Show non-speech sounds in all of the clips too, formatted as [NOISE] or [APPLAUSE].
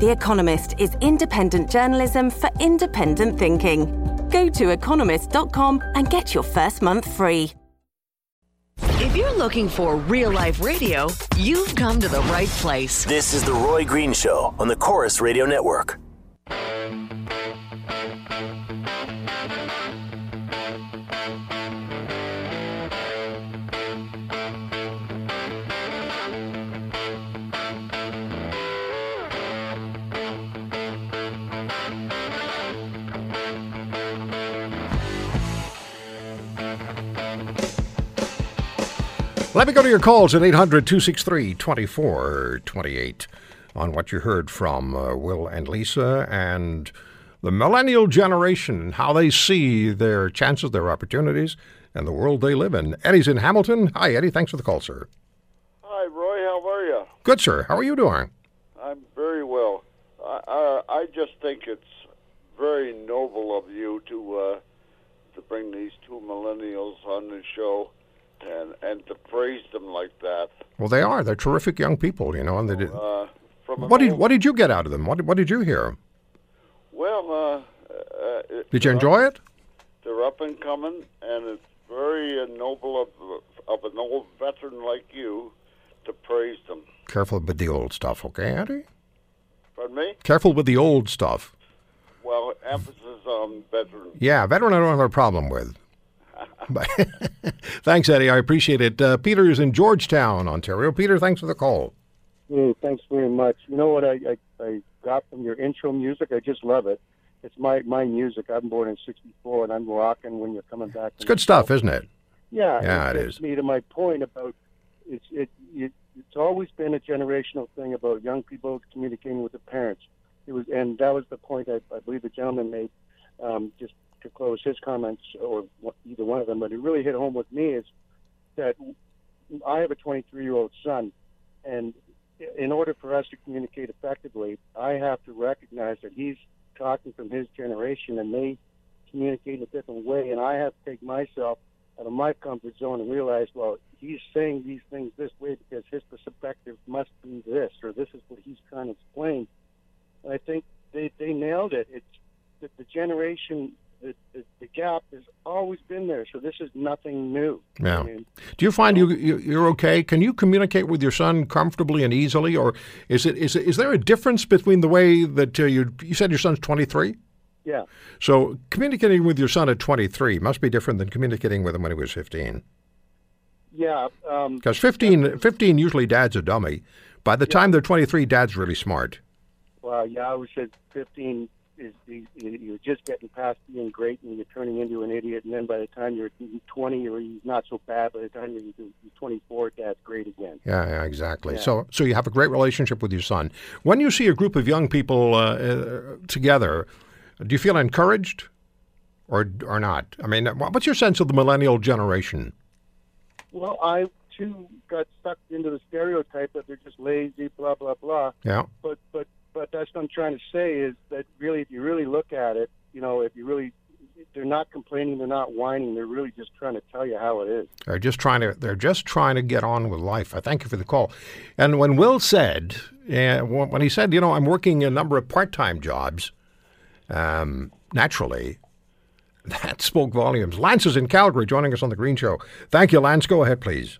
The Economist is independent journalism for independent thinking. Go to economist.com and get your first month free. If you're looking for real life radio, you've come to the right place. This is The Roy Green Show on the Corus Radio Network. Let me go to your calls at 800 263 2428 on what you heard from uh, Will and Lisa and the millennial generation, how they see their chances, their opportunities, and the world they live in. Eddie's in Hamilton. Hi, Eddie. Thanks for the call, sir. Hi, Roy. How are you? Good, sir. How are you doing? I'm very well. I, I, I just think it's very noble of you to uh, to bring these two millennials on the show and and to praise them like that. Well, they are. They're terrific young people, you know. And they did. Uh, from What did What did you get out of them? What did, What did you hear? Well, uh, uh, it- Did you enjoy up- it? They're up and coming, and it's very uh, noble of of an old veteran like you to praise them. Careful with the old stuff, okay, Eddie? Pardon me? Careful with the old stuff. Well, emphasis on veteran. Yeah, veteran I don't have a problem with. [LAUGHS] Thanks, Eddie. I appreciate it. Uh, Peter is in Georgetown, Ontario. Peter, thanks for the call. Mm, thanks very much. You know what I, I, I got from your intro music? I just love it. It's my, my music. I'm born in '64, and I'm rocking when you're coming back. It's good stuff, isn't it? Yeah, Yeah, it gets is. Me to my point about it's it, it it's always been a generational thing about young people communicating with their parents. It was, and that was the point I, I believe the gentleman made. Um, just to close his comments, or either one of them, but it really hit home with me is that I have a 23 year old son, and in order for us to communicate effectively, I have to recognize that he's talking from his generation and they communicate in a different way, and I have to take myself out of my comfort zone and realize, well, he's saying these things this way because his perspective must be this, or this is what he's trying to explain. And I think they, they nailed it. It's the, the generation, the, the, the gap has always been there, so this is nothing new. Yeah. I mean, Do you find you, you you're okay? Can you communicate with your son comfortably and easily, or is it is it, is there a difference between the way that uh, you you said your son's 23? yeah. So communicating with your son at 23 must be different than communicating with him when he was 15. Yeah, um, Because 15, 15 usually dad's a dummy. By the time they're 23, dad's really smart. Well, yeah, I always said 15 is you're just getting past being great and you're turning into an idiot, and then by the time you're 20, you're not so bad. By the time you're you're 24, that's great again. Yeah, yeah, exactly. Yeah. So, so you have a great relationship with your son. When you see a group of young people uh, uh, together, do you feel encouraged, or or not? I mean, what's your sense of the millennial generation? Well, I too got sucked into the stereotype that they're just lazy, blah blah blah. Yeah, But but but that's what I'm trying to say is that really, if you really look at it, you know, if you really, they're not complaining, they're not whining, they're really just trying to tell you how it is. they're just trying to they're just trying to get on with life. I thank you for the call. And when Will said, when he said, you know, I'm working a number of part time jobs, um, naturally. [LAUGHS] That spoke volumes. Lance is in Calgary joining us on the Green Show. Thank you, Lance. Go ahead, please.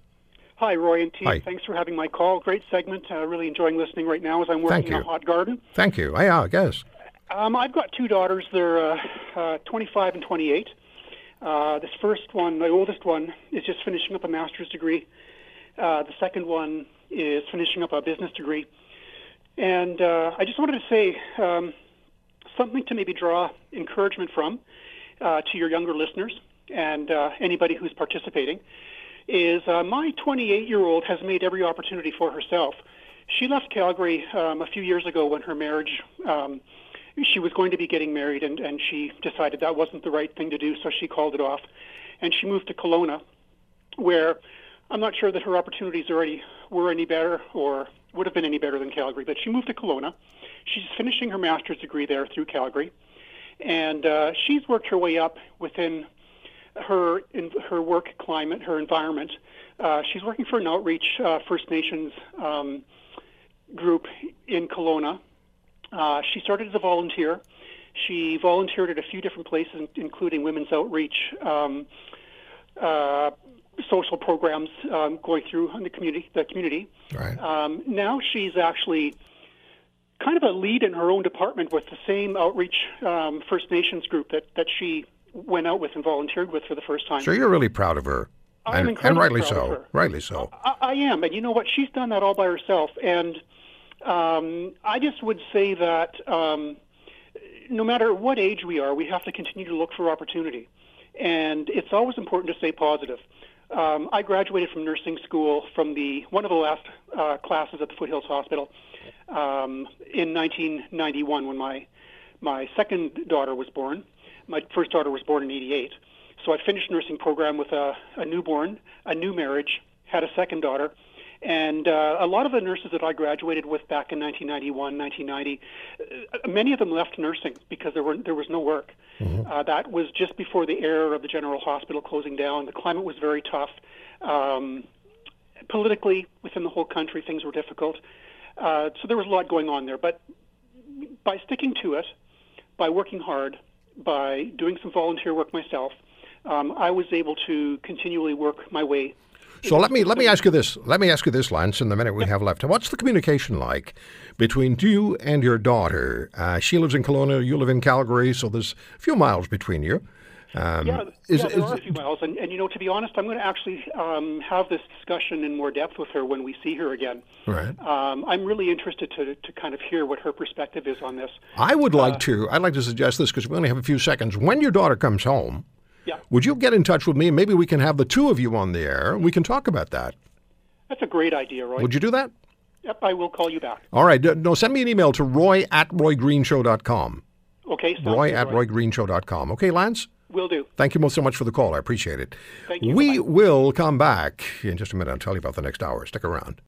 Hi, Roy and team. Hi. Thanks for having my call. Great segment. Uh, really enjoying listening right now as I'm Thank working in you. a hot garden. Thank you. Yeah, I guess. Um, I've got two daughters. They're uh, uh, 25 and 28. Uh, this first one, the oldest one, is just finishing up a master's degree. Uh, the second one is finishing up a business degree. And uh, I just wanted to say um, something to maybe draw encouragement from uh, to your younger listeners and uh, anybody who's participating is uh, my 28 year old has made every opportunity for herself. she left Calgary um, a few years ago when her marriage. Um, she was going to be getting married, and, and she decided that wasn't the right thing to do, so she called it off. And she moved to Kelowna, where I'm not sure that her opportunities already were any better or would have been any better than Calgary, but she moved to Kelowna. She's finishing her master's degree there through Calgary, and uh, she's worked her way up within her in her work climate, her environment. Uh, she's working for an outreach uh, First Nations um, group in Kelowna. Uh, she started as a volunteer. She volunteered at a few different places, including Women's Outreach, um, uh, social programs um, going through in the community. The community. Right. Um, now she's actually kind of a lead in her own department with the same outreach um, First Nations group that, that she went out with and volunteered with for the first time. So you're really proud of her. I'm and, and rightly so. Rightly so. I, I am, and you know what? She's done that all by herself. And um, I just would say that um, no matter what age we are, we have to continue to look for opportunity. And it's always important to stay positive. Um, I graduated from nursing school from the one of the last uh, classes at the Foothills Hospital um, in 1991 when my my second daughter was born. My first daughter was born in '88. So I finished nursing program with a, a newborn, a new marriage, had a second daughter, and uh, a lot of the nurses that I graduated with back in 1991, 1990, uh, many of them left nursing because there were there was no work. Uh, that was just before the era of the general hospital closing down. The climate was very tough. Um, politically, within the whole country, things were difficult. Uh, so there was a lot going on there. But by sticking to it, by working hard, by doing some volunteer work myself, um, I was able to continually work my way So let me let me ask you this. Let me ask you this, Lance. In the minute we have left, what's the communication like between you and your daughter? Uh, she lives in Kelowna. You live in Calgary, so there's a few miles between you. Um, Yeah, is- yeah there is- are a few miles, and, and you know, to be honest, I'm going to actually um, have this discussion in more depth with her when we see her again. Right. Um, I'm really interested to to kind of hear what her perspective is on this. I would like Uh, to. I'd like to suggest this because we only have a few seconds. When your daughter comes home, Yeah, would you get in touch with me? and Maybe we can have the two of you on the air. and We can talk about that. that's a great idea, Roy. Would you do that? Yep, I will call you back. All right. No, send me an email to roy at roygreenshow.com. Okay, Roy good, at roygreenshow.com. Okay, Lance? Will do. Thank you most so much for the call. I appreciate it. Thank you. We Bye-bye. will come back in just a minute. I'll tell you about the next hour. Stick around.